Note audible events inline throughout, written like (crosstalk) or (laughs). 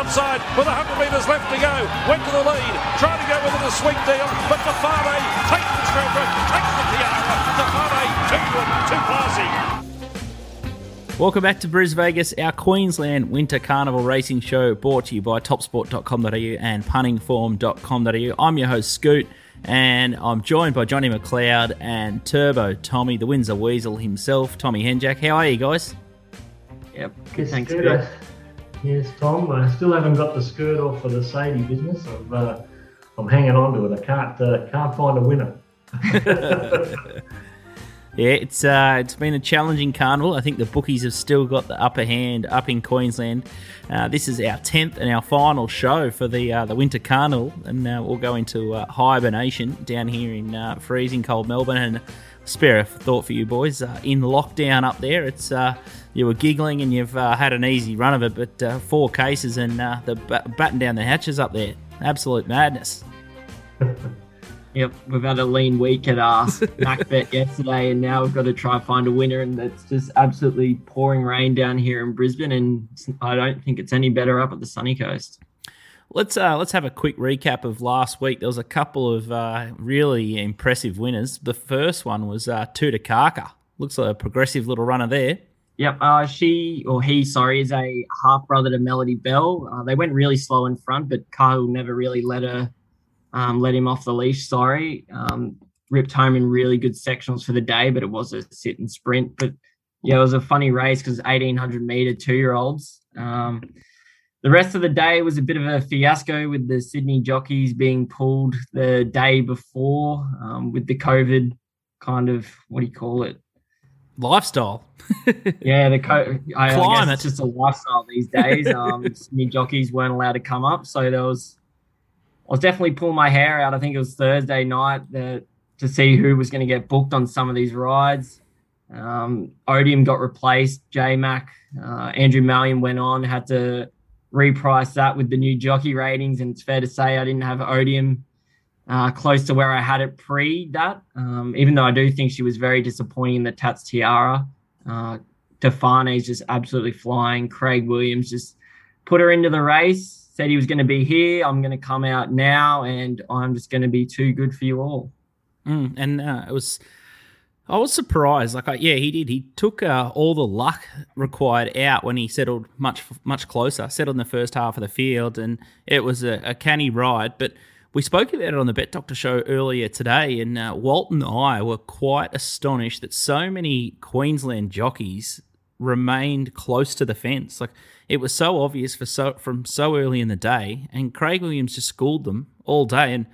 outside with 100 metres left to go. Went to the lead, trying to go with it a sweet deal, but Tofane takes the stroke, takes the tiara. Tofane too good, too classy. Welcome back to Bris Vegas, our Queensland Winter Carnival Racing Show brought to you by topsport.com.au and puntingform.com.au. I'm your host, Scoot, and I'm joined by Johnny McLeod and Turbo Tommy, the Windsor Weasel himself, Tommy Henjack. How are you guys? Yep, good, thanks. Good. Yes, Tom. I still haven't got the skirt off for the Sadie business. I'm, uh, I'm hanging on to it. I can't uh, can't find a winner. (laughs) Yeah, it's uh, it's been a challenging carnival. I think the bookies have still got the upper hand up in Queensland. Uh, this is our tenth and our final show for the uh, the winter carnival, and uh, we'll go into uh, hibernation down here in uh, freezing cold Melbourne. And spare a thought for you boys uh, in lockdown up there. It's uh, you were giggling and you've uh, had an easy run of it, but four cases and the batten down the hatches up there. Absolute madness. (laughs) Yep, we've had a lean week at our (laughs) MacBet yesterday, and now we've got to try and find a winner. And it's just absolutely pouring rain down here in Brisbane, and I don't think it's any better up at the sunny coast. Let's uh, let's have a quick recap of last week. There was a couple of uh, really impressive winners. The first one was uh, Tutakaka. Looks like a progressive little runner there. Yep, uh, she or he, sorry, is a half brother to Melody Belle. Uh, they went really slow in front, but Kyle never really let her um, let him off the leash. Sorry, um, ripped home in really good sectionals for the day, but it was a sit and sprint. But yeah, it was a funny race because 1800 meter two year olds. Um, the rest of the day was a bit of a fiasco with the Sydney jockeys being pulled the day before um, with the COVID kind of what do you call it? Lifestyle. (laughs) yeah, the co- I, I guess it's just a lifestyle these days. (laughs) Um, Sydney jockeys weren't allowed to come up, so there was I was definitely pulling my hair out. I think it was Thursday night that, to see who was going to get booked on some of these rides. Um, Odium got replaced. J Mac, uh, Andrew Mallyon went on, had to reprice that with the new jockey ratings. And it's fair to say I didn't have Odium uh, close to where I had it pre that. Um, even though I do think she was very disappointing in the Tats Tiara. Uh, is just absolutely flying. Craig Williams just put her into the race said he was going to be here. I'm going to come out now, and I'm just going to be too good for you all. Mm, and uh, it was, I was surprised. Like, I, yeah, he did. He took uh, all the luck required out when he settled much, much closer. Settled in the first half of the field, and it was a, a canny ride. But we spoke about it on the Bet Doctor show earlier today, and uh, Walt and I were quite astonished that so many Queensland jockeys remained close to the fence. Like it was so obvious for so from so early in the day, and Craig Williams just schooled them all day. And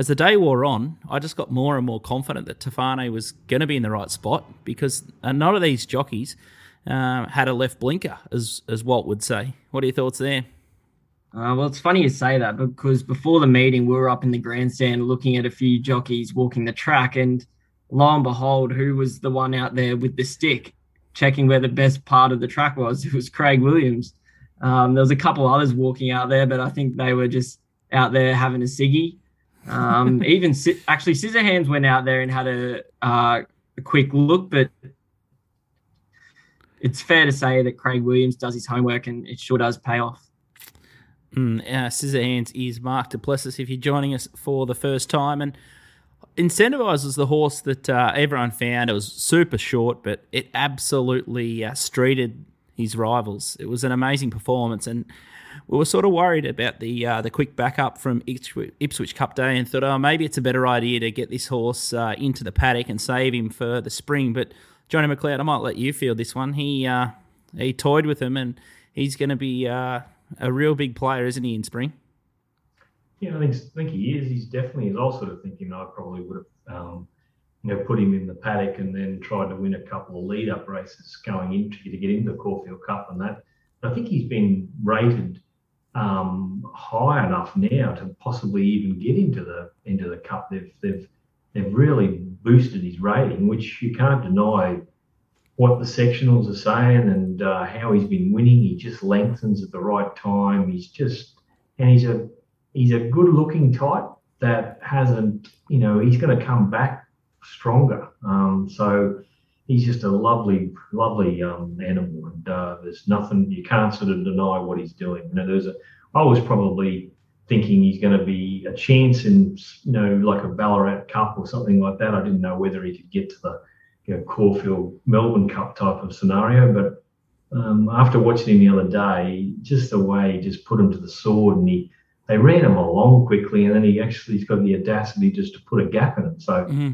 as the day wore on, I just got more and more confident that Tofane was going to be in the right spot because none of these jockeys uh, had a left blinker, as as Walt would say. What are your thoughts there? Uh, well, it's funny you say that because before the meeting, we were up in the grandstand looking at a few jockeys walking the track, and lo and behold, who was the one out there with the stick? checking where the best part of the track was. (laughs) It was Craig Williams. Um, there was a couple others walking out there, but I think they were just out there having a ciggy. Um, even actually, Scissorhands went out there and had a, uh, a quick look, but it's fair to say that Craig Williams does his homework and it sure does pay off. Mm, uh, Scissorhands is Mark Du Plessis if you're joining us for the first time. And Incentivise was the horse that uh, everyone found. It was super short, but it absolutely uh, streeted his rivals. It was an amazing performance, and we were sort of worried about the uh, the quick backup from Ipswich Cup Day, and thought, oh, maybe it's a better idea to get this horse uh, into the paddock and save him for the spring. But Johnny McLeod, I might let you field this one. He uh, he toyed with him, and he's going to be uh, a real big player, isn't he, in spring? Yeah, I think, I think he is. He's definitely, I was sort of thinking, I probably would have, um, you know, put him in the paddock and then tried to win a couple of lead up races going into to get into the Caulfield Cup and that. I think he's been rated um, high enough now to possibly even get into the into the cup. They've they've they've really boosted his rating, which you can't deny what the sectionals are saying and uh, how he's been winning. He just lengthens at the right time. He's just and he's a he's a good looking type that hasn't, you know, he's going to come back stronger. Um, so he's just a lovely, lovely um, animal, and uh, there's nothing you can't sort of deny what he's doing. You know, there's a I was probably thinking he's going to be a chance in, you know, like a Ballarat Cup or something like that. I didn't know whether he could get to the you know, Caulfield Melbourne Cup type of scenario, but um, after watching him the other day, just the way he just put him to the sword and he they ran him along quickly, and then he actually has got the audacity just to put a gap in it. So mm-hmm.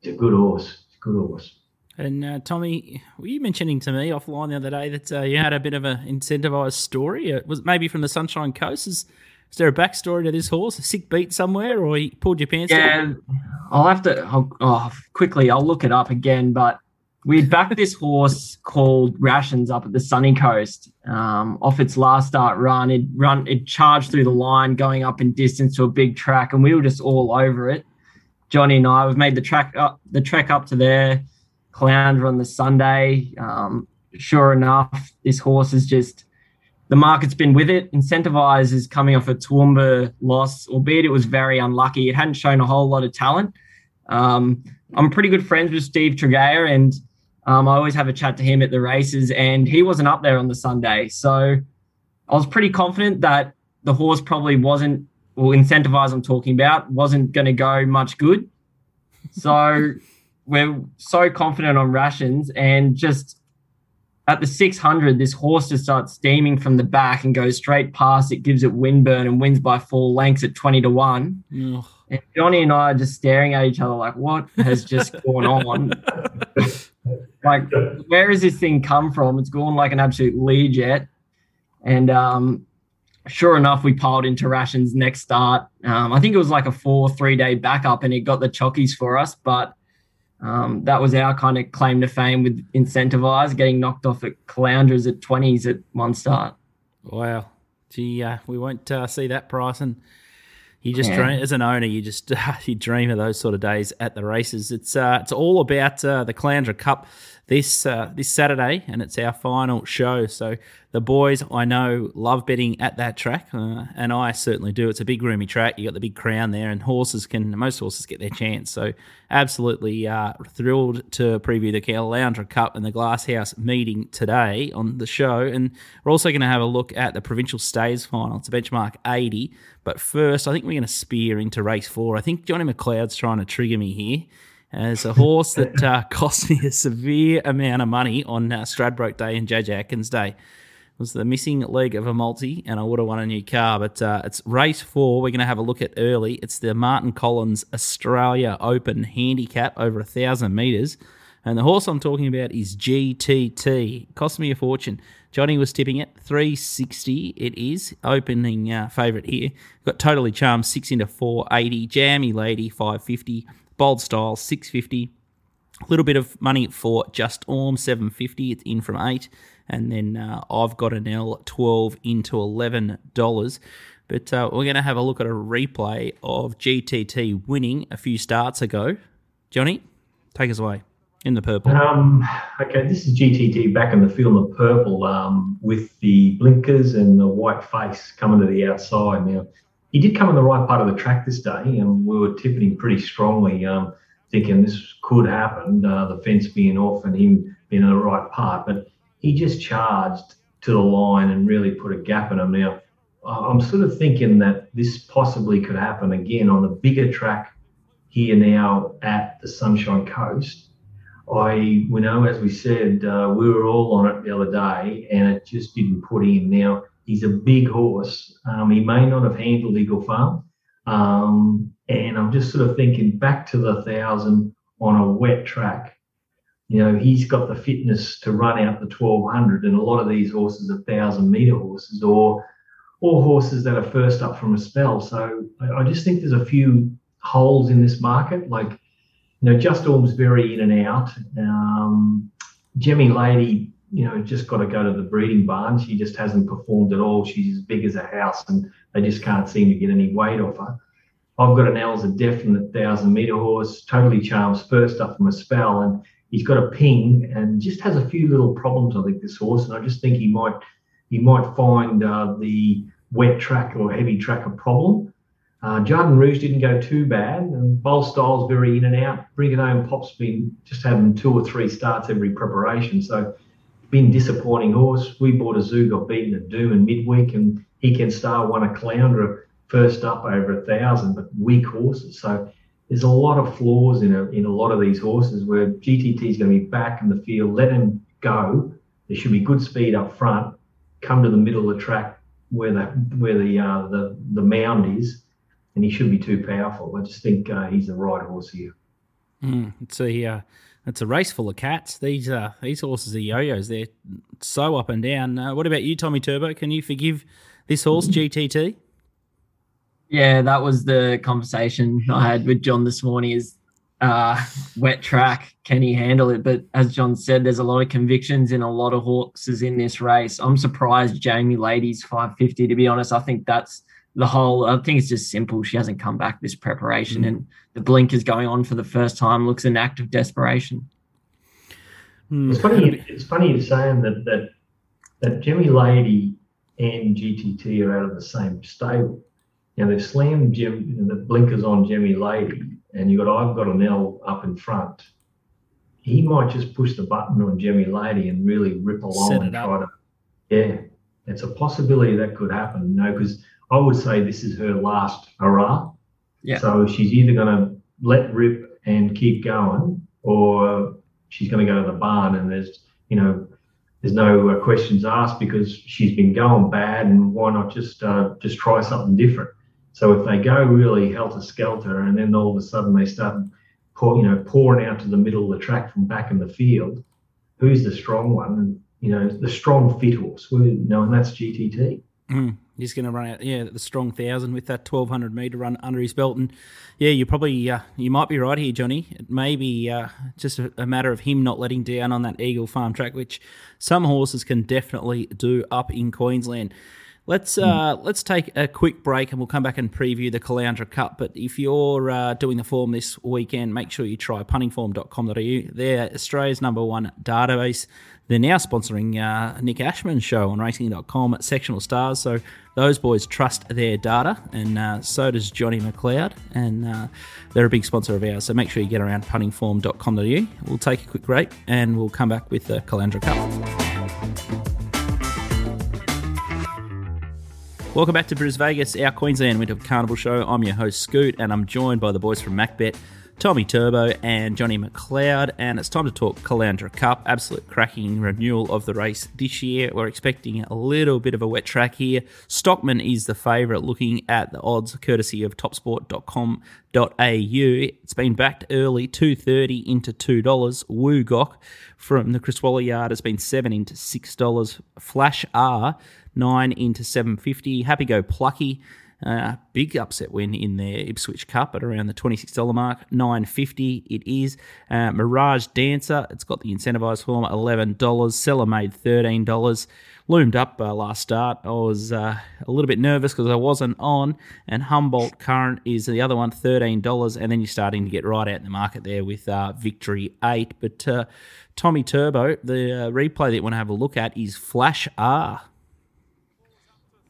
it's a good horse. It's a good horse. And uh, Tommy, were you mentioning to me offline the other day that uh, you had a bit of an incentivized story? Uh, was maybe from the Sunshine Coast? Is, is there a backstory to this horse? A sick beat somewhere, or you pulled your pants? Yeah, down? I'll have to. I'll, oh, quickly, I'll look it up again. But we backed this horse called Rations up at the Sunny Coast. Um, off its last start run, it run it charged through the line, going up in distance to a big track, and we were just all over it. Johnny and I, we've made the track up the trek up to there, Caloundra on the Sunday. Um, sure enough, this horse is just the market's been with it. Incentivise is coming off a Toowoomba loss, albeit it was very unlucky. It hadn't shown a whole lot of talent. Um, I'm pretty good friends with Steve Tregea, and um, I always have a chat to him at the races, and he wasn't up there on the Sunday. So I was pretty confident that the horse probably wasn't, well, incentivized I'm talking about, wasn't going to go much good. So we're so confident on rations, and just at the 600, this horse just starts steaming from the back and goes straight past it, gives it wind burn, and wins by four lengths at 20 to 1. Ugh. And Johnny and I are just staring at each other like, what has just (laughs) gone on? like, where has this thing come from? It's gone like an absolute lead jet. And um, sure enough, we piled into rations next start. Um, I think it was like a four, three day backup and it got the chockies for us. But um, that was our kind of claim to fame with Incentivise, getting knocked off at Caloundras at 20s at one start. Wow. Gee, uh, we won't uh, see that price. And you just yeah. dream as an owner. You just uh, (laughs) you dream of those sort of days at the races. It's uh, it's all about uh, the Caloundra Cup this uh, this Saturday, and it's our final show. So the boys I know love betting at that track, uh, and I certainly do. It's a big roomy track. You got the big crown there, and horses can most horses get their chance. So absolutely uh, thrilled to preview the Caloundra Cup and the Glasshouse meeting today on the show, and we're also going to have a look at the provincial stays final. It's a benchmark eighty, but first I think we're going to spear into race four. I think Johnny McLeod's trying to trigger me here as a horse that uh, (laughs) cost me a severe amount of money on uh, Stradbroke Day and JJ Atkins Day It was the missing leg of a multi, and I would have won a new car. But uh, it's race four. We're going to have a look at early. It's the Martin Collins Australia Open Handicap over a thousand meters, and the horse I'm talking about is GTT. Cost me a fortune. Johnny was tipping it 360. It is opening uh, favourite here. Got totally charmed six into 480. Jammy Lady 550. Bold Style 650. A little bit of money for Just Orm 750. It's in from eight and then uh, I've got an L 12 into $11. But uh, we're going to have a look at a replay of GTT winning a few starts ago. Johnny, take us away in the purple. Um, okay, this is GTT back in the field the purple um, with the blinkers and the white face coming to the outside. Now, he did come in the right part of the track this day, and we were tipping him pretty strongly, um, thinking this could happen, uh, the fence being off and him being in the right part. But he just charged to the line and really put a gap in him. Now, I'm sort of thinking that this possibly could happen again on the bigger track here now at the Sunshine Coast. I, you know, as we said, uh, we were all on it the other day, and it just didn't put in. Now he's a big horse. Um, he may not have handled Eagle Farm, um, and I'm just sort of thinking back to the thousand on a wet track you know, he's got the fitness to run out the 1200, and a lot of these horses are thousand meter horses or or horses that are first up from a spell. So I, just think there's a few holes in this market. Like, you know, Just Orm's very in and out. Um, Jemmy Lady, you know, just got to go to the breeding barn. She just hasn't performed at all. She's as big as a house, and they just can't seem to get any weight off her. I've got an L's a definite thousand meter horse, totally charms first up from a spell, and he's got a ping and just has a few little problems. I think this horse, and I just think he might he might find uh, the wet track or heavy track a problem. Uh, Rouge didn't go too bad, and Bold Style's very in and out. Bring It Home Pop's been just having two or three starts every preparation, so been disappointing horse. We bought a zoo, got beaten at Doom in midweek, and he can start one a Caloundra first up over a thousand, but weak horses. So there's a lot of flaws in a, in a lot of these horses where GTT is going to be back in the field. Let him go. There should be good speed up front. Come to the middle of the track where the where the uh, the the mound is, and he should be too powerful. I just think uh, he's the right horse here. Mm, it's uh, it's a race full of cats. These uh, these horses are yo-yos. They're so up and down. Uh, what about you, Tommy Turbo? Can you forgive this horse, GTT? Yeah, that was the conversation I had with John this morning. Is uh, wet track, can he handle it? But as John said, there's a lot of convictions in a lot of horses in this race. I'm surprised Jamie Lady's 550. To be honest, I think that's the whole. I think it's just simple. She hasn't come back this preparation, mm. and the blink is going on for the first time. Looks an act of desperation. Mm. It's funny. It's funny you're saying that that that Jimmy Lady and GTT are out of the same stable. You know, they've slammed Jim the blinkers on Jimmy Lady, and you got I've got an L up in front. He might just push the button on Jimmy Lady and really rip along and try to. Yeah, it's a possibility that could happen. You know, because I would say this is her last hurrah. Yeah. So she's either going to let rip and keep going, or she's going to go to the barn and there's you know there's no uh, questions asked because she's been going bad and why not just uh, just try something different so if they go really helter skelter and then all of a sudden they start pour, you know pouring out to the middle of the track from back in the field who's the strong one and you know the strong fit horse you know and that's gtt mm. He's going to run out, yeah, the strong thousand with that twelve hundred meter run under his belt, and yeah, you probably uh, you might be right here, Johnny. It may be uh, just a, a, matter of him not letting down on that Eagle Farm track, which some horses can definitely do up in Queensland. Let's uh, mm. let's take a quick break and we'll come back and preview the Caloundra Cup. But if you're uh, doing the form this weekend, make sure you try puntingform.com.au. They're Australia's number one database. They're now sponsoring uh, Nick Ashman's show on racing.com at Sectional Stars. So those boys trust their data, and uh, so does Johnny McLeod. And uh, they're a big sponsor of ours. So make sure you get around puntingform.com.au. We'll take a quick break and we'll come back with the Caloundra Cup. Welcome back to Bris Vegas, our Queensland Winter Carnival show. I'm your host, Scoot, and I'm joined by the boys from MacBet Tommy Turbo and Johnny McLeod, and it's time to talk Caloundra Cup. Absolute cracking renewal of the race this year. We're expecting a little bit of a wet track here. Stockman is the favourite, looking at the odds courtesy of topsport.com.au. It's been backed early, two thirty into two dollars. Woodcock from the Chris Waller yard has been seven into six dollars. Flash R nine into seven fifty. Happy Go Plucky uh, big upset win in their Ipswich Cup at around the $26 mark, 950 it is. Uh, Mirage Dancer, it's got the incentivized form, $11. Seller made $13. Loomed up uh, last start. I was uh, a little bit nervous because I wasn't on. And Humboldt Current is the other one, $13. And then you're starting to get right out in the market there with uh, Victory 8. But uh, Tommy Turbo, the replay that you want to have a look at is Flash R.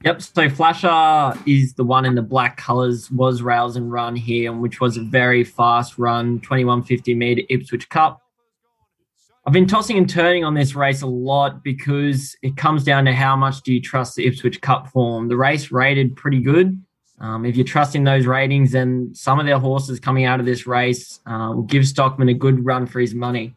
Yep. So Flasher is the one in the black colors, was rails and run here, which was a very fast run, 2150 meter Ipswich Cup. I've been tossing and turning on this race a lot because it comes down to how much do you trust the Ipswich Cup form. The race rated pretty good. Um, if you're trusting those ratings, then some of their horses coming out of this race uh, will give Stockman a good run for his money.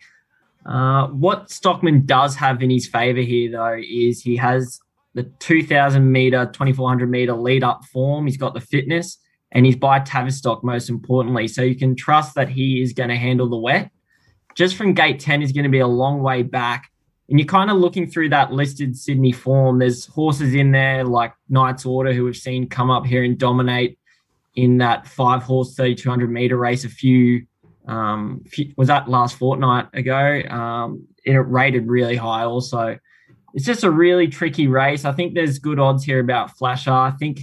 Uh, what Stockman does have in his favor here, though, is he has the 2000 meter, 2400 meter lead up form. He's got the fitness and he's by Tavistock most importantly. So you can trust that he is going to handle the wet. Just from gate 10 is going to be a long way back. And you're kind of looking through that listed Sydney form. There's horses in there like Knight's Order, who we've seen come up here and dominate in that five horse 3200 meter race a few, um, few was that last fortnight ago. Um, it rated really high also it's just a really tricky race. I think there's good odds here about Flasher. I think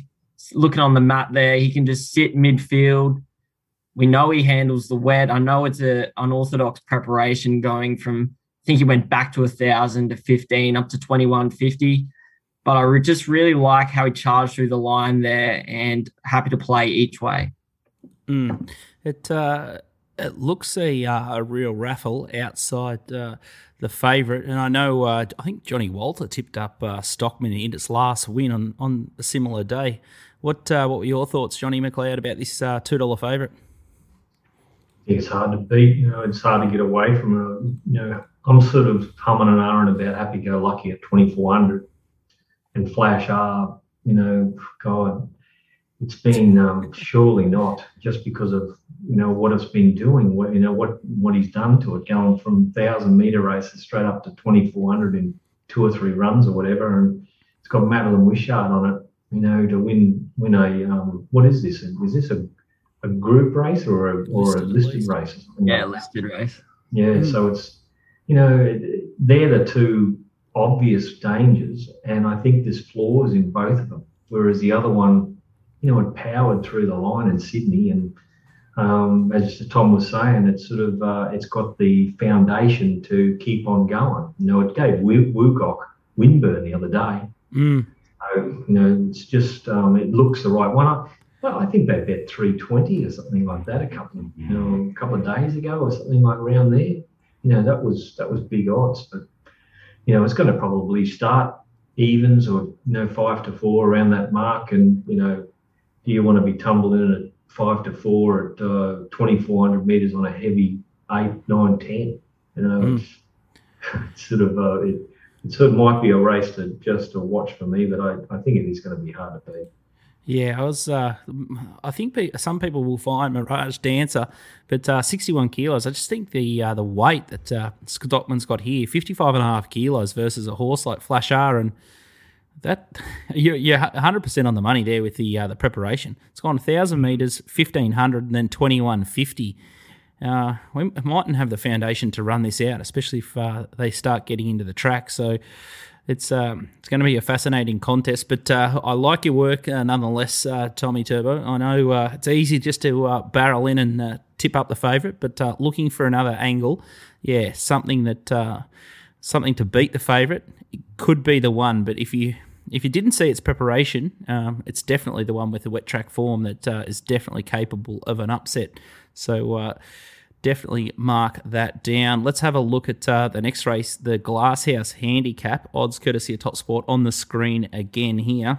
looking on the map there, he can just sit midfield. We know he handles the wet. I know it's a unorthodox preparation going from I think he went back to a thousand to fifteen up to twenty one fifty. But I just really like how he charged through the line there, and happy to play each way. Mm. It uh, it looks a, uh, a real raffle outside uh, the favourite. And I know, uh, I think Johnny Walter tipped up uh, Stockman in its last win on, on a similar day. What uh, what were your thoughts, Johnny McLeod, about this uh, $2 favourite? It's hard to beat. You know, it's hard to get away from it. You know, I'm sort of humming and ahhing about happy go lucky at 2400 and Flash R. You know, God, it's been um, surely not just because of you know what it's been doing. What you know what what he's done to it, going from thousand meter races straight up to 2400 in two or three runs or whatever, and it's got Madeleine Wishart on it. You know, to win win a um, what is this? Is this a a group race or a or listed a listed race? Yeah, listed race. Yeah, mm. so it's you know they're the two obvious dangers, and I think there's flaws in both of them. Whereas the other one, you know, it powered through the line in Sydney, and um, as Tom was saying, it's sort of uh, it's got the foundation to keep on going. You know, it gave Woodcock windburn the other day. Mm. So you know, it's just um, it looks the right one. I, well, I think they bet 320 or something like that a couple of you know a couple of days ago or something like around there. You know, that was that was big odds, but you know, it's going to probably start evens or you know five to four around that mark. And you know, do you want to be tumbled in at five to four at uh, 2,400 meters on a heavy eight, nine, ten? You know, mm. it's, it's, (laughs) sort of uh, it, it sort of might be a race to just to watch for me, but I, I think it is going to be hard to beat. Yeah, I was. Uh, I think some people will find Mirage Dancer, but uh, 61 kilos. I just think the uh, the weight that uh, Stockman's got here, 55 and a half kilos versus a horse like Flash R, and that (laughs) you're, you're 100% on the money there with the uh, the preparation. It's gone 1,000 meters, 1,500, and then 2150. Uh, we mightn't have the foundation to run this out, especially if uh, they start getting into the track. So it's um, it's going to be a fascinating contest. But uh, I like your work uh, nonetheless, uh, Tommy Turbo. I know uh, it's easy just to barrel in and tip up the favourite, but looking for another angle, yeah, something that something to beat the favourite it could be the one. But if you if you didn't see its preparation, um, it's definitely the one with the wet track form that is definitely capable of an upset. So definitely mark that down. Let's have a look at uh, the next race, the Glasshouse Handicap. Odds courtesy of Top Sport on the screen again here.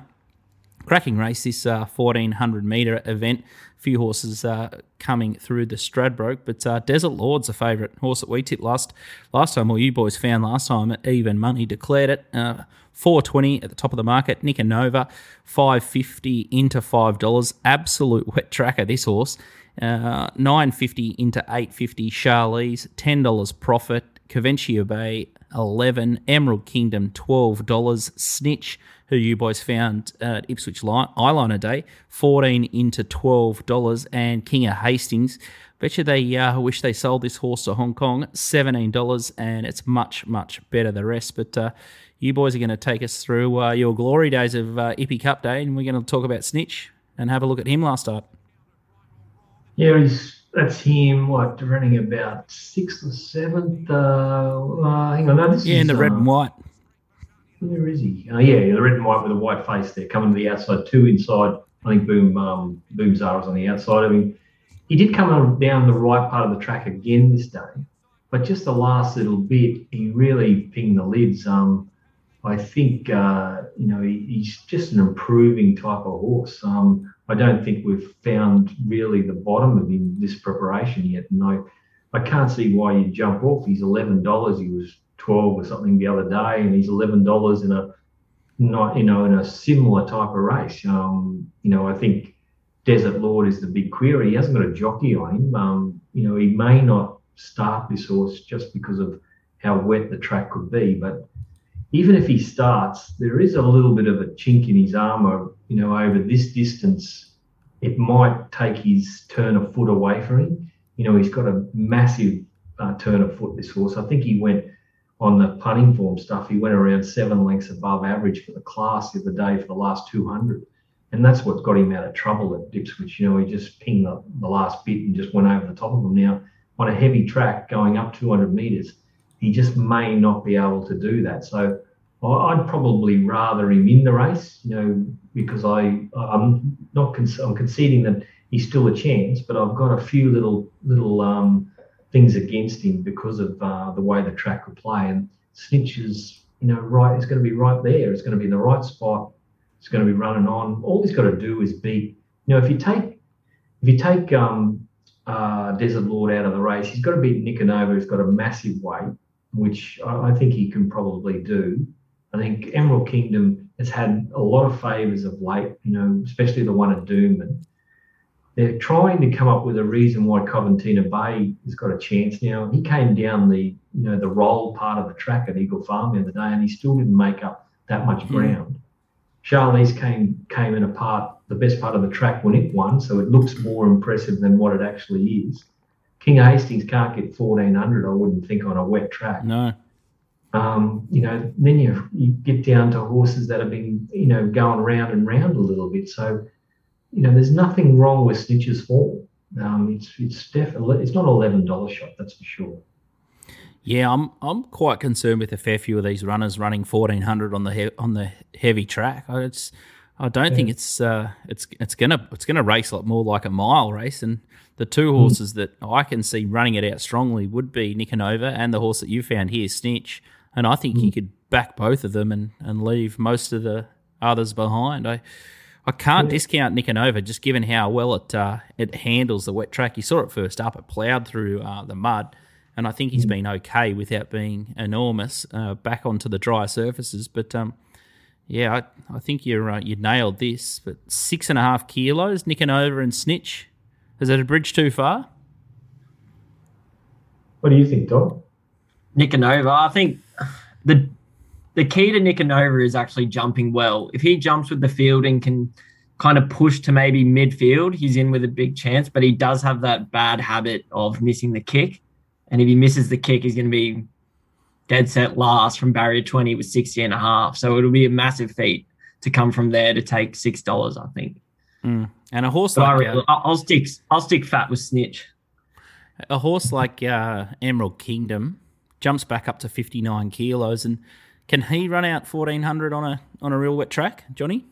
Cracking race, this uh, 1400 metre event. Few horses uh, coming through the Stradbroke, but uh, Desert Lord's a favourite horse that we tipped last last time, or you boys found last time at even money. Declared it uh, 420 at the top of the market. Nick Nova 550 into five dollars. Absolute wet tracker this horse. Uh, 950 into 850 Charlie's $10 profit. Coventina Bay, 11 Emerald Kingdom, $12. Snitch, who you boys found at Ipswich Eyeliner Day, 14 into $12. And King of Hastings, bet you they uh, wish they sold this horse to Hong Kong, $17. And it's much, much better the rest. But uh, you boys are going to take us through uh, your glory days of uh, Ippy Cup Day, and we're going to talk about Snitch and have a look at him last start. Yeah, he's that's him. What running about sixth or seventh? Uh, uh, hang on, no, this yeah, is, in the red uh, and white. Where is he? Oh, yeah, the red and white with a white face there, coming to the outside, two inside. I think Boom um, Boom Zara's on the outside of him. He did come down the right part of the track again this day, but just the last little bit, he really pinged the lids. Um, I think uh, you know he, he's just an improving type of horse. Um, I don't think we've found really the bottom of this preparation yet. And I, I can't see why you jump off. He's eleven dollars. He was twelve or something the other day, and he's eleven dollars in a not you know in a similar type of race. Um, you know, I think Desert Lord is the big query. He hasn't got a jockey on him. Um, you know, he may not start this horse just because of how wet the track could be, but even if he starts, there is a little bit of a chink in his armour, you know, over this distance. It might take his turn of foot away from him. You know, he's got a massive uh, turn of foot, this horse. I think he went on the punting form stuff, he went around seven lengths above average for the class of the day for the last 200. And that's what got him out of trouble at Ipswich. You know, he just pinged the, the last bit and just went over the top of them. Now, on a heavy track going up 200 metres, he just may not be able to do that. So I'd probably rather him in the race, you know, because I I'm not con- I'm conceding that he's still a chance. But I've got a few little little um, things against him because of uh, the way the track will play. And Snitches, you know, right, it's going to be right there. It's going to be in the right spot. It's going to be running on. All he's got to do is beat. You know, if you take if you take um, uh, Desert Lord out of the race, he's got to beat Nicanova, who's got a massive weight, which I, I think he can probably do. I think Emerald Kingdom has had a lot of favours of late, you know, especially the one at Doom. And They're trying to come up with a reason why Coventina Bay has got a chance now. He came down the, you know, the roll part of the track at Eagle Farm the other day, and he still didn't make up that much ground. Mm. Charlize came came in a part, the best part of the track when it won, so it looks more impressive than what it actually is. King Hastings can't get 1400, I wouldn't think, on a wet track. No. Um, you know, then you, you get down to horses that have been, you know, going round and round a little bit. So, you know, there's nothing wrong with Snitch's form. Um, it's it's definitely it's not eleven dollar shot, that's for sure. Yeah, I'm I'm quite concerned with a fair few of these runners running fourteen hundred on the he- on the heavy track. It's I don't yeah. think it's uh, it's it's gonna it's gonna race a lot more like a mile race. And the two mm. horses mm. that I can see running it out strongly would be Nicanova and the horse that you found here, Snitch. And I think mm. you could back both of them and, and leave most of the others behind. I I can't yeah. discount Nicanova just given how well it uh, it handles the wet track. You saw it first up; it ploughed through uh, the mud and I think he's mm. been okay without being enormous uh, back onto the dry surfaces. But um, yeah, I, I think you're uh, you nailed this. But six and a half kilos, Nicanova and Snitch. Is that a bridge too far? What do you think, Tom? Nicanova, I think the the key to Nicanova is actually jumping well. If he jumps with the field and can kind of push to maybe midfield, he's in with a big chance. But he does have that bad habit of missing the kick. And if he misses the kick, he's going to be dead set last from barrier 20 with 60 and a half. So it'll be a massive feat to come from there to take $6, I think. Mm. And a horse but like I uh, I'll stick I'll stick fat with Snitch. A horse like uh, Emerald Kingdom jumps back up to 59 kilos and can he run out 1400 on a on a real wet track, Johnny?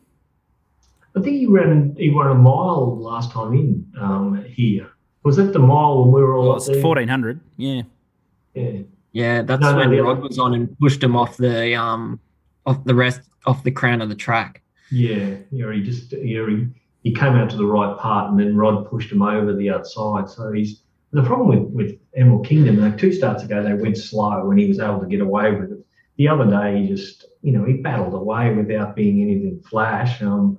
I think he ran he ran a mile last time in um, here. Was it the mile when we were all well, it's fourteen hundred? Yeah. Yeah. Yeah, that's no, when no, Rod was on and pushed him off the um off the rest off the crown of the track. Yeah, yeah, he just yeah, he, he came out to the right part and then Rod pushed him over the outside. So he's the problem with, with Emerald Kingdom, like two starts ago they went slow and he was able to get away with it. The other day he just you know, he battled away without being anything flash. Um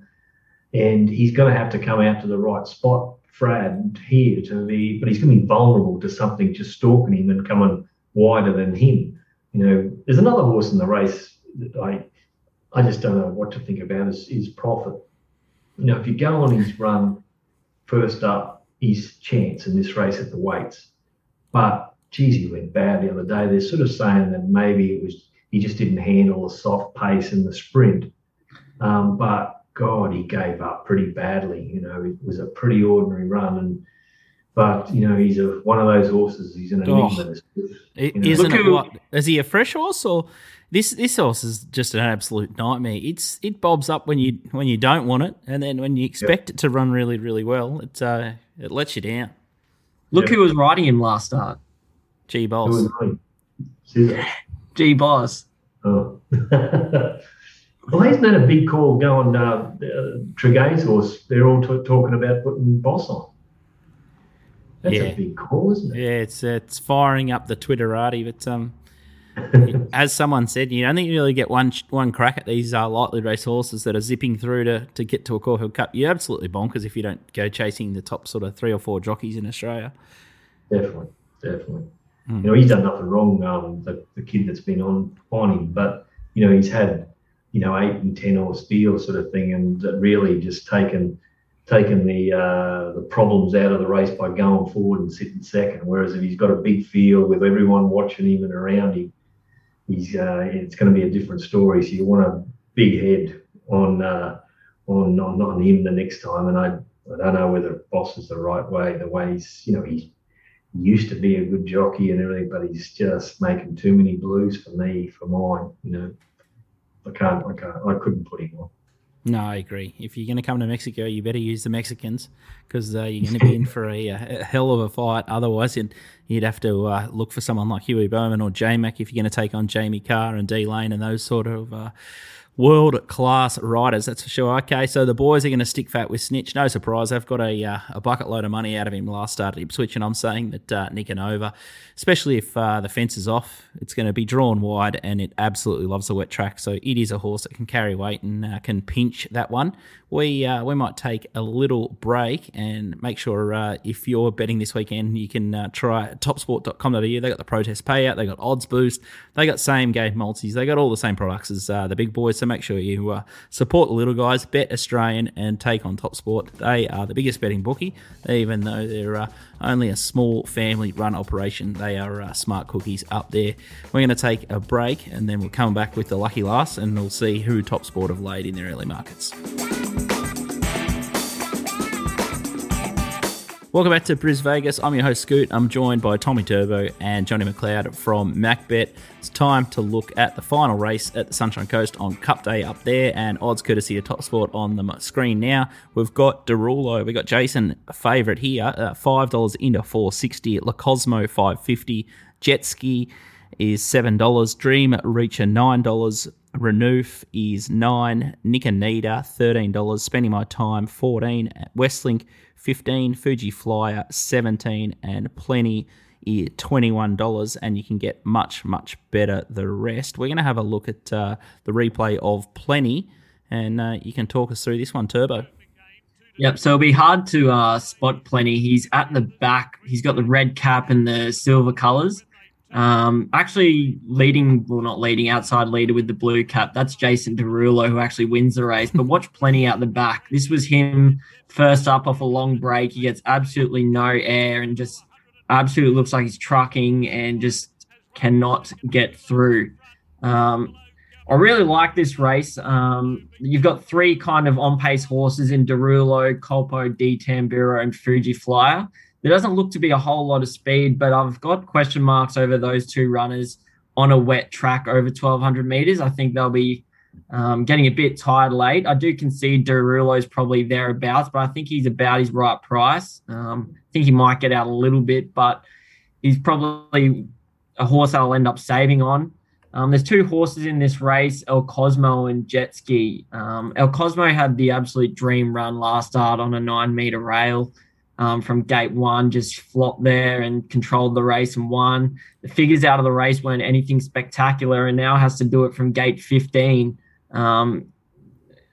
and he's gonna have to come out to the right spot Frad here to be, but he's going to be vulnerable to something just stalking him and coming wider than him. You know, there's another horse in the race that I, I just don't know what to think about is, is Profit. You know, if you go on his run first up, his chance in this race at the weights, but geez, he went bad the other day. They're sort of saying that maybe it was he just didn't handle the soft pace in the sprint. Um, but God, he gave up pretty badly. You know, it was a pretty ordinary run, and but you know, he's a one of those horses. He's an oh, enigma. Oh, you know? Isn't it? What is he a fresh horse or? This this horse is just an absolute nightmare. It's it bobs up when you when you don't want it, and then when you expect it to run really really well, it uh, it lets you down. Look who was riding him last start. G Boss. G Boss. Oh. (laughs) Well, isn't that a big call going uh, uh, horse? They're all t- talking about putting Boss on. That's yeah. a big call, isn't it? Yeah, it's it's firing up the Twitterati. But um, (laughs) as someone said, you only really get one one crack at these uh, lightly race horses that are zipping through to, to get to a Caulfield Cup. You're absolutely bonkers if you don't go chasing the top sort of three or four jockeys in Australia. Definitely, definitely. Mm. You know, he's done nothing wrong. Um, the, the kid that's been on on him, but you know, he's had you know, eight and ten or steel sort of thing, and really just taken taken the uh, the problems out of the race by going forward and sitting second. Whereas if he's got a big field with everyone watching him and around him, he's uh, it's going to be a different story. So you want a big head on uh, on, on on him the next time. And I I don't know whether Boss is the right way. The way he's you know he used to be a good jockey and everything, but he's just making too many blues for me for mine. You know. I can't, I can't, I couldn't put him on. No, I agree. If you're going to come to Mexico, you better use the Mexicans because uh, you're going to be in for a, (laughs) a, hell of a fight. Otherwise, you'd, have to uh, look for someone like Huey Bowman or J Mac if you're going to take on Jamie Kah and D Lane and those sort of uh, world class riders, that's for sure. Okay, so the boys are going to stick fat with Snitch. No surprise, they've got a, uh, a bucket load of money out of him last start at Ipswich, and I'm saying that uh, Over, especially if uh, the fence is off, it's going to be drawn wide, and it absolutely loves the wet track. So it is a horse that can carry weight and uh, can pinch that one. We uh, we might take a little break and make sure uh, if you're betting this weekend, you can uh, try topsport.com.au. They got the protest payout, they got odds boost, they got same game multis, they got all the same products as the big boys. So make sure you uh, support the little guys, bet Australian, and take on Top Sport. They are the biggest betting bookie, even though they're uh, only a small family run operation. They are uh, smart cookies up there. We're going to take a break and then we'll come back with the lucky last and we'll see who Top Sport have laid in their early markets. Welcome back to Bris Vegas. I'm your host Scoot. I'm joined by Tommy Turbo and Johnny McLeod from MacBet. It's time to look at the final race at the Sunshine Coast on Cup Day up there, and odds courtesy of Top Sport on the screen now. We've got Derulo, we've got Jason favourite here, uh, five dollars into four sixty. La Cosmo five fifty. Jet Ski is seven dollars. Dream Reacher nine dollars. Renouf is nine. Nick Anita thirteen dollars. Spending my time fourteen. Westlink 15, Fuji Flyer 17, and Plenty $21, and you can get much, much better the rest. We're going to have a look at uh, the replay of Plenty, and uh, you can talk us through this one, Turbo. Yep, so it'll be hard to uh, spot Plenty. He's at the back, he's got the red cap and the silver colors. Um, actually, leading, well, not leading, outside leader with the blue cap. That's Jason Derulo, who actually wins the race. But watch Plenty out the back. This was him first up off a long break. He gets absolutely no air and just absolutely looks like he's trucking and just cannot get through. Um, I really like this race. Um, you've got three kind of on pace horses in Derulo, Colpo, D Tamburo, and Fuji Flyer. There doesn't look to be a whole lot of speed, but I've got question marks over those two runners on a wet track over 1200 meters. I think they'll be um, getting a bit tired late. I do concede is probably thereabouts, but I think he's about his right price. Um, I think he might get out a little bit, but he's probably a horse I'll end up saving on. Um, there's two horses in this race, El Cosmo and Jet Ski. Um, El Cosmo had the absolute dream run last start on a nine meter rail um, from gate one, just flopped there and controlled the race and won. The figures out of the race weren't anything spectacular, and now has to do it from gate 15. Um,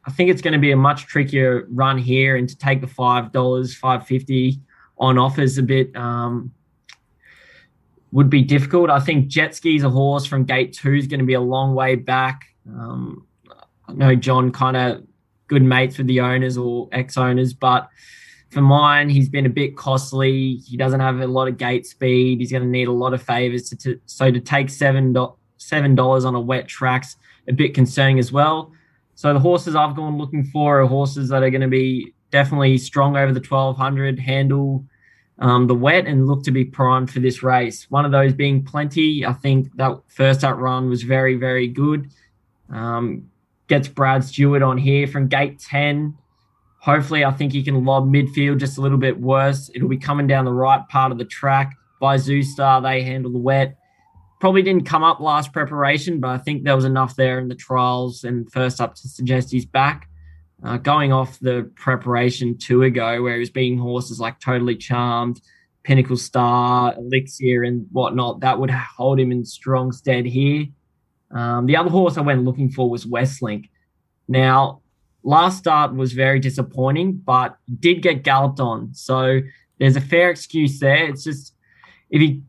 I think it's going to be a much trickier run here, and to take the five dollars, five fifty on offers a bit um, would be difficult. I think Jet Ski's a horse from gate two is going to be a long way back. Um, I know John kind of good mates with the owners or ex owners, but for mine, he's been a bit costly. He doesn't have a lot of gate speed. He's going to need a lot of favors. To, to, so to take seven dollars on a wet track's a bit concerning as well. So the horses I've gone looking for are horses that are going to be definitely strong over the twelve hundred, handle um, the wet, and look to be primed for this race. One of those being plenty. I think that first up run was very very good. Um, gets Brad Stewart on here from gate ten. Hopefully, I think he can lob midfield just a little bit worse. It'll be coming down the right part of the track. By Zoustar, they handle the wet. Probably didn't come up last preparation, but I think there was enough there in the trials and first up to suggest he's back. Uh, going off the preparation two ago, where he was beating horses like Totally Charmed, Pinnacle Star, Elixir, and whatnot, that would hold him in strong stead here. Um, the other horse I went looking for was Westlink. Now, last start was very disappointing, but did get galloped on. So there's a fair excuse there. It's just if he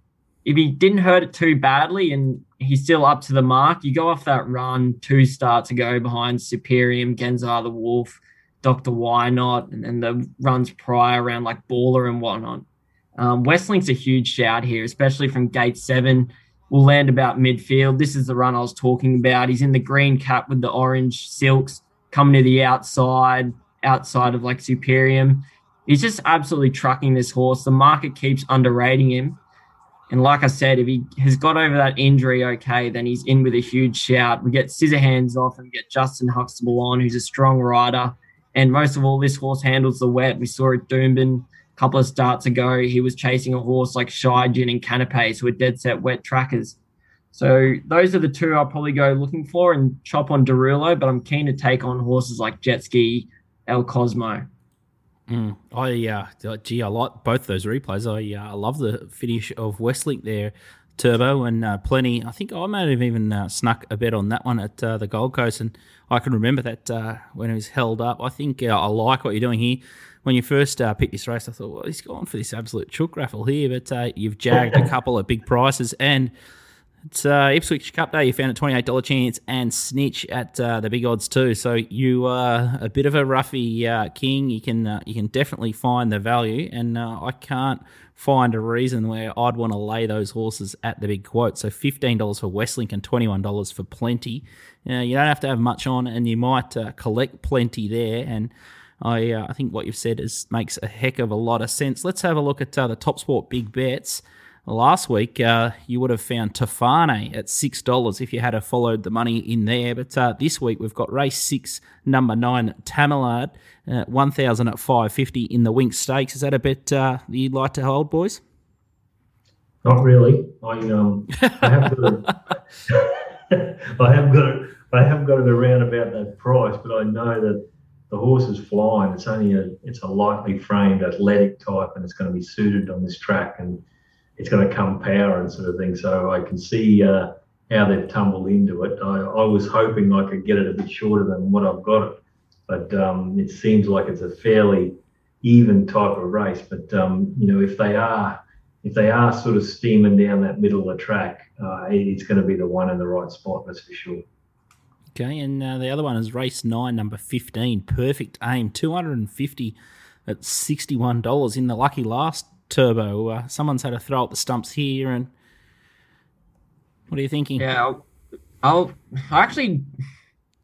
if he didn't hurt it too badly and he's still up to the mark, you go off that run two starts ago behind Superium, Genzar the Wolf, Dr. Why Not, and then the runs prior around like Baller and whatnot. Um, Westlink's a huge shout here, especially from gate seven. We'll land about midfield. This is the run I was talking about. He's in the green cap with the orange silks coming to the outside, outside of like Superium. He's just absolutely trucking this horse. The market keeps underrating him. And like I said, if he has got over that injury okay, then he's in with a huge shout. We get scissor hands off and we get Justin Huxtable on, who's a strong rider. And most of all, this horse handles the wet. We saw it Doomben a couple of starts ago. He was chasing a horse like Shy Gin and Canapes, who are dead set wet trackers. So those are the two I'll probably go looking for and chop on Derulo, but I'm keen to take on horses like Jet Ski, El Cosmo. Mm. I uh, gee, I like both those replays. I uh, love the finish of Westlink there, Turbo, and uh, plenty. I think I might have even uh, snuck a bet on that one at uh, the Gold Coast, and I can remember that uh, when it was held up. I think I like what you're doing here. When you first picked this race, I thought, well, he's gone for this absolute chook raffle here, but you've jagged a (laughs) couple of big prices and. It's uh, Ipswich Cup Day. You found a twenty-eight dollar chance and snitch at uh, the big odds too. So you are a bit of a roughy uh, king. You can uh, you can definitely find the value, and uh, I can't find a reason where I'd want to lay those horses at the big quote. So fifteen dollars for Westlink and twenty-one dollars for Plenty. you don't have to have much on, and you might uh, collect Plenty there. And I I think what you've said is makes a heck of a lot of sense. Let's have a look at the Top Sport big bets. Last week, uh, you would have found Tofane at $6 if you had followed the money in there. But uh, this week, we've got race six, number nine, Tamilard, uh, 1000 at 550 in the Wink Stakes. Is that a bet uh, you'd like to hold, boys? Not really. I, um, I have got it, (laughs) I have got it, I have got it around about that price, but I know that the horse is flying. It's only a it's a lightly framed athletic type, and it's going to be suited on this track. And it's going to come power and sort of thing. So I can see uh, how they've tumbled into it. I, I, was hoping I could get it a bit shorter than what I've got it, but um, it seems like it's a fairly even type of race. But um, you know, if they are if they are sort of steaming down that middle of the track, uh, it's going to be the one in the right spot. That's for sure. Okay, and uh, the other one is race nine, number fifteen, perfect aim, two hundred and fifty at sixty-one dollars in the lucky last turbo. Uh, someone's had to throw up the stumps here, and what are you thinking? Yeah, I'll, I'll actually,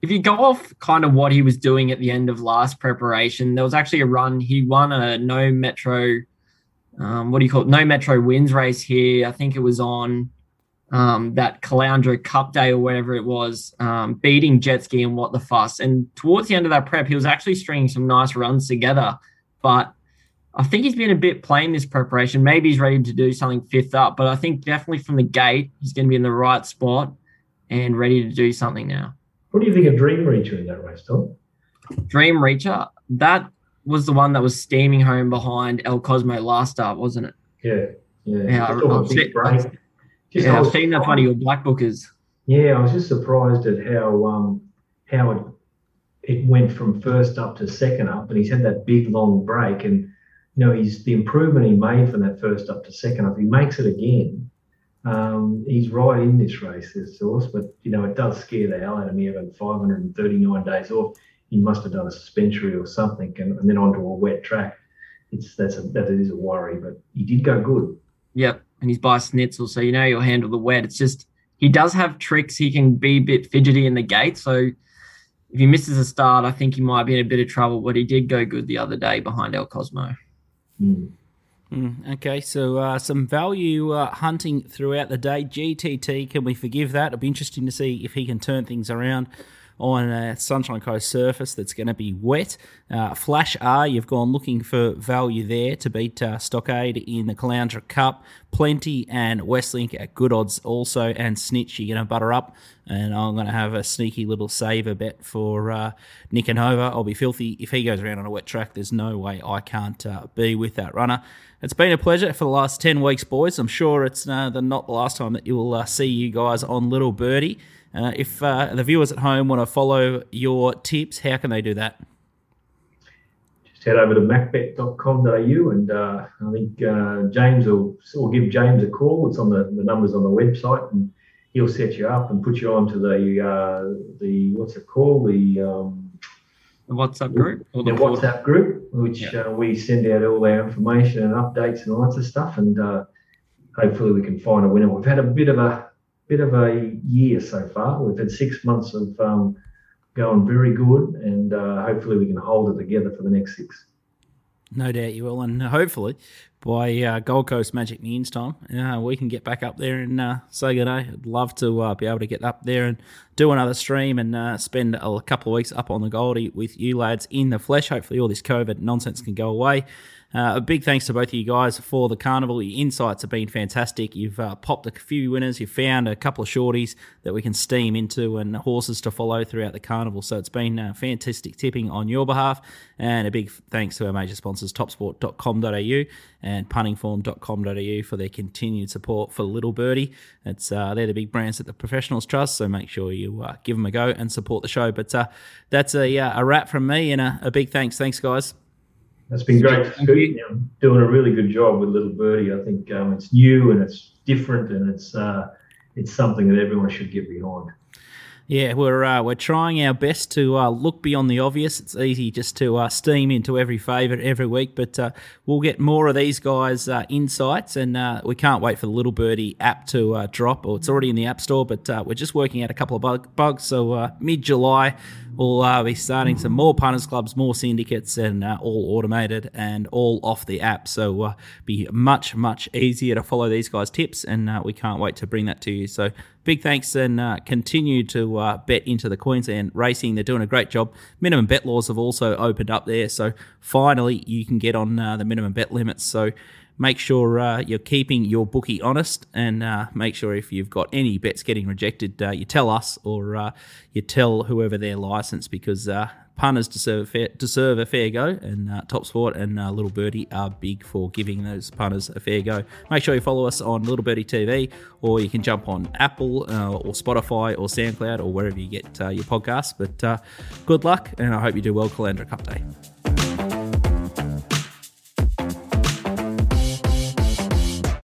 if you go off kind of what he was doing at the end of last preparation, there was actually a run. He won a no metro, um, what do you call it? No metro wins race here. I think it was on um, that Caloundra Cup Day or whatever it was, um, beating Jet Ski and What the Fuss. And towards the end of that prep, he was actually stringing some nice runs together. But I think he's been a bit plain this preparation. Maybe he's ready to do something fifth up, but I think definitely from the gate, he's going to be in the right spot and ready to do something now. What do you think of Dream Reacher in that race, Tom? Dream Reacher, that was the one that was steaming home behind El Cosmo last start, wasn't it? Yeah, yeah. Yeah, I, I've, seen, I've, yeah, I've seen that one of your black bookers. Yeah, I was just surprised at how um how it it went from first up to second up, and he's had that big long break and you know, he's the improvement he made from that first up to second. If he makes it again, um, he's right in this race, this horse. But you know, it does scare the hell out of me having 539 days off. He must have done a suspensory or something, and, and then onto a wet track. It's that's a, that is a worry, but he did go good. Yep, and he's by Snitzel, so you know he'll handle the wet. It's just he does have tricks. He can be a bit fidgety in the gate, so if he misses a start, I think he might be in a bit of trouble. But he did go good the other day behind El Cosmo. Mm. Mm, okay, so uh, some value uh, hunting throughout the day. GTT, can we forgive that? It'll be interesting to see if he can turn things around on a Sunshine Coast surface that's going to be wet. Uh, Flash R, you've gone looking for value there to beat uh, Stockade in the Caloundra Cup. Plenty and Westlink at good odds also. And Snitch, you're going to butter up. And I'm going to have a sneaky little saver bet for uh, Nick and Hova. I'll be filthy. If he goes around on a wet track, there's no way I can't uh, be with that runner. It's been a pleasure for the last 10 weeks, boys. I'm sure it's uh, the, not the last time that you will uh, see you guys on Little Birdie. Uh, if uh, the viewers at home want to follow your tips, how can they do that? Just head over to macbet.com.au and uh, I think uh, James will, will give James a call. It's on the, the numbers on the website and he'll set you up and put you onto the, uh, the what's it called? The, um, the WhatsApp group? Or the, the WhatsApp group, which yeah. Uh, we send out all our information and updates and all that sort of stuff. And hopefully we can find a winner. We've had a bit of a bit of a year so far. We've had six months of um, going very good, and uh, hopefully we can hold it together for the next six. No doubt you will, and hopefully by uh, Gold Coast Magic Millions time, uh, we can get back up there and uh, say good day. I'd love to uh, be able to get up there and do another stream and uh, spend a couple of weeks up on the Goldie with you lads in the flesh. Hopefully, all this COVID nonsense can go away. Uh, a big thanks to both of you guys for the carnival. Your insights have been fantastic. You've uh, popped a few winners. You've found a couple of shorties that we can steam into and horses to follow throughout the carnival. So it's been uh, fantastic tipping on your behalf. And a big thanks to our major sponsors, topsport.com.au and puntingform.com.au for their continued support for Little Birdie. It's uh, They're the big brands that the professionals trust. So make sure you uh, give them a go and support the show. But uh, that's a, a wrap from me and a, a big thanks. Thanks, guys. That's been great. To you know, doing a really good job with Little Birdie. I think um, it's new and it's different and it's uh, it's something that everyone should get behind. Yeah, we're uh, we're trying our best to uh, look beyond the obvious. It's easy just to uh, steam into every favourite every week, but uh, we'll get more of these guys' uh, insights, and uh, we can't wait for the Little Birdie app to drop. Or it's already in the App Store, but we're just working out a couple of bug- bugs. So mid July, we'll uh, be starting some more punters clubs, more syndicates, and uh, all automated and all off the app. So uh, be much much easier to follow these guys' tips, and uh, we can't wait to bring that to you. So big thanks and uh, continue to uh, bet into the Queensland racing. They're doing a great job. Minimum bet laws have also opened up there, so finally you can get on the minimum bet limits. So make sure uh, you're keeping your bookie honest and uh, make sure if you've got any bets getting rejected, uh, you tell us or uh, you tell whoever their license because uh, punters deserve a fair, deserve a fair go and uh, Top Sport and Little Birdie are big for giving those punters a fair go. Make sure you follow us on Little Birdie TV or you can jump on Apple or Spotify or SoundCloud or wherever you get your podcasts. But good luck and I hope you do well, Caloundra Cup Day.